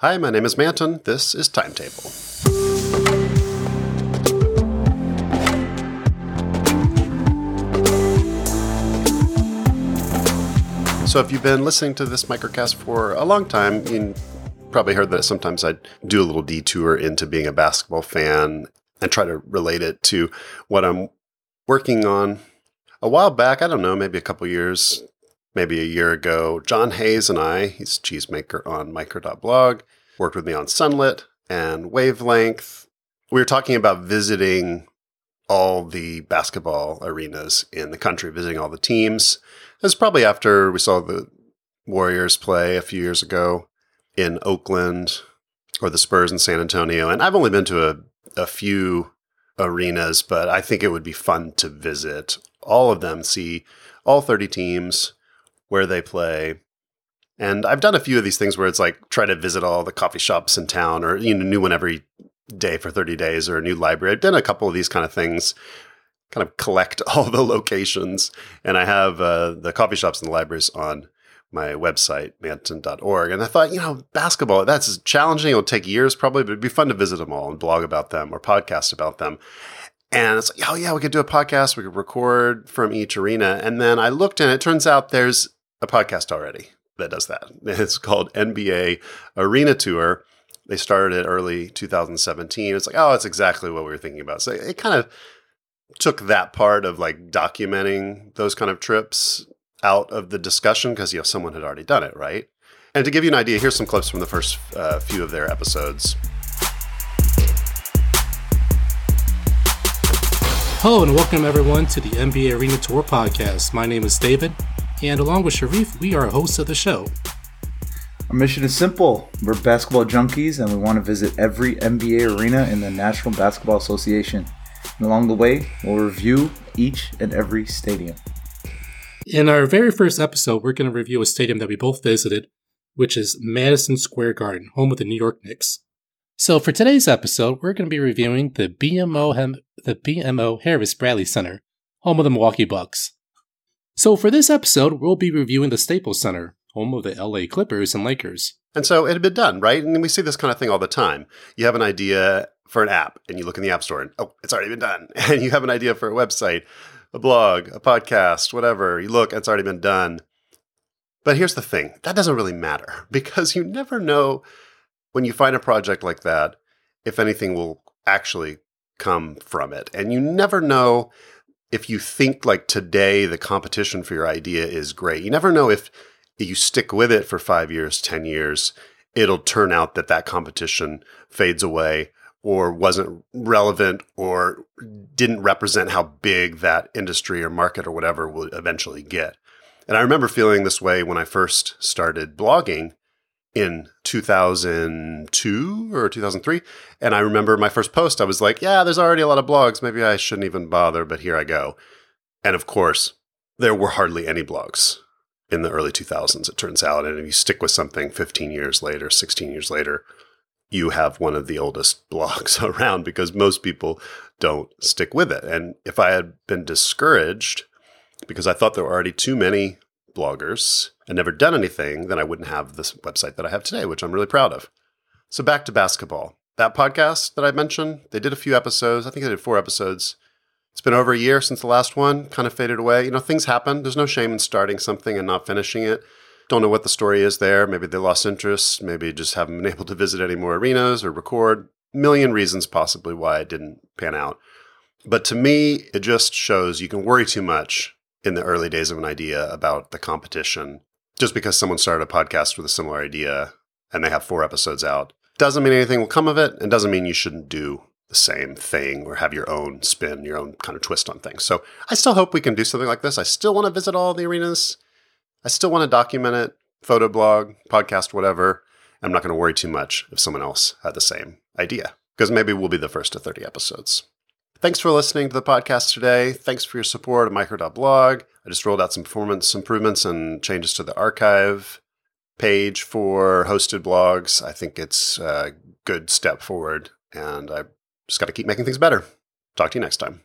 Hi, my name is Manton. This is Timetable. So, if you've been listening to this microcast for a long time, you probably heard that sometimes I do a little detour into being a basketball fan and try to relate it to what I'm working on. A while back, I don't know, maybe a couple years, maybe a year ago, Jon Hays and I, he's a cheesemaker on micro.blog, worked with me on Sunlit and Wavelength. We were talking about visiting all the basketball arenas in the country, visiting all the teams. It was probably after we saw the Warriors play a few years ago in Oakland or the Spurs in San Antonio. And I've only been to a, a few arenas, but I think it would be fun to visit all of them, see all 30 teams, where they play. And I've done a few of these things where it's like try to visit all the coffee shops in town or you know new one every day for 30 days or a new library. I've done a couple of these kind of things, kind of collect all the locations. And I have uh, the coffee shops and the libraries on my website, manton.org. And I thought, you know, basketball, that's challenging. It'll take years probably, but it'd be fun to visit them all and blog about them or podcast about them. And it's like, oh, yeah, we could do a podcast. We could record from each arena. And then I looked and it turns out there's a podcast already that does that. It's called NBA Arena Tour. They started it early 2017. It's like, oh, it's exactly what we were thinking about. So it kind of took that part of like documenting those kind of trips out of the discussion because you know someone had already done it, right? And to give you an idea, here's some clips from the first uh, few of their episodes. Hello and welcome everyone to the NBA Arena Tour podcast. My name is David, and along with Sharif, we are hosts of the show. Our mission is simple. We're basketball junkies and we want to visit every NBA arena in the National Basketball Association. And along the way, we'll review each and every stadium. In our very first episode, we're going to review a stadium that we both visited, which is Madison Square Garden, home of the New York Knicks. So for today's episode, we're going to be reviewing the BMO the BMO Harris Bradley Center, home of the Milwaukee Bucks. So for this episode, we'll be reviewing the Staples Center, home of the LA Clippers and Lakers. And so it had been done, right? And we see this kind of thing all the time. You have an idea for an app and you look in the App Store and, oh, it's already been done. And you have an idea for a website, a blog, a podcast, whatever. You look, it's already been done. But here's the thing that doesn't really matter because you never know when you find a project like that if anything will actually come from it. And you never know if you think like today the competition for your idea is great. You never know if you stick with it for five years, 10 years, it'll turn out that that competition fades away or wasn't relevant or didn't represent how big that industry or market or whatever will eventually get. And I remember feeling this way when I first started blogging in 2002 or 2003. And I remember my first post, I was like, yeah, there's already a lot of blogs. Maybe I shouldn't even bother, but here I go. And of course, there were hardly any blogs in the early 2000s, it turns out. And if you stick with something 15 years later, 16 years later, you have one of the oldest blogs around because most people don't stick with it. And if I had been discouraged because I thought there were already too many bloggers and never done anything, then I wouldn't have this website that I have today, which I'm really proud of. So back to basketball. That podcast that I mentioned, they did a few episodes. I think they did four episodes. It's been over a year since the last one, kind of faded away. You know, things happen. There's no shame in starting something and not finishing it. Don't know what the story is there. Maybe they lost interest. Maybe just haven't been able to visit any more arenas or record. Million reasons possibly why it didn't pan out. But to me, it just shows you can worry too much in the early days of an idea about the competition. Just because someone started a podcast with a similar idea and they have four episodes out doesn't mean anything will come of it and doesn't mean you shouldn't do the same thing or have your own spin, your own kind of twist on things. So I still hope we can do something like this. I still want to visit all the arenas. I still want to document it, photo blog, podcast, whatever. I'm not going to worry too much if someone else had the same idea because maybe we'll be the first to 30 episodes. Thanks for listening to the podcast today. Thanks for your support of micro.blog. I just rolled out some performance improvements and changes to the archive page for hosted blogs. I think it's a good step forward, and I just got to keep making things better. Talk to you next time.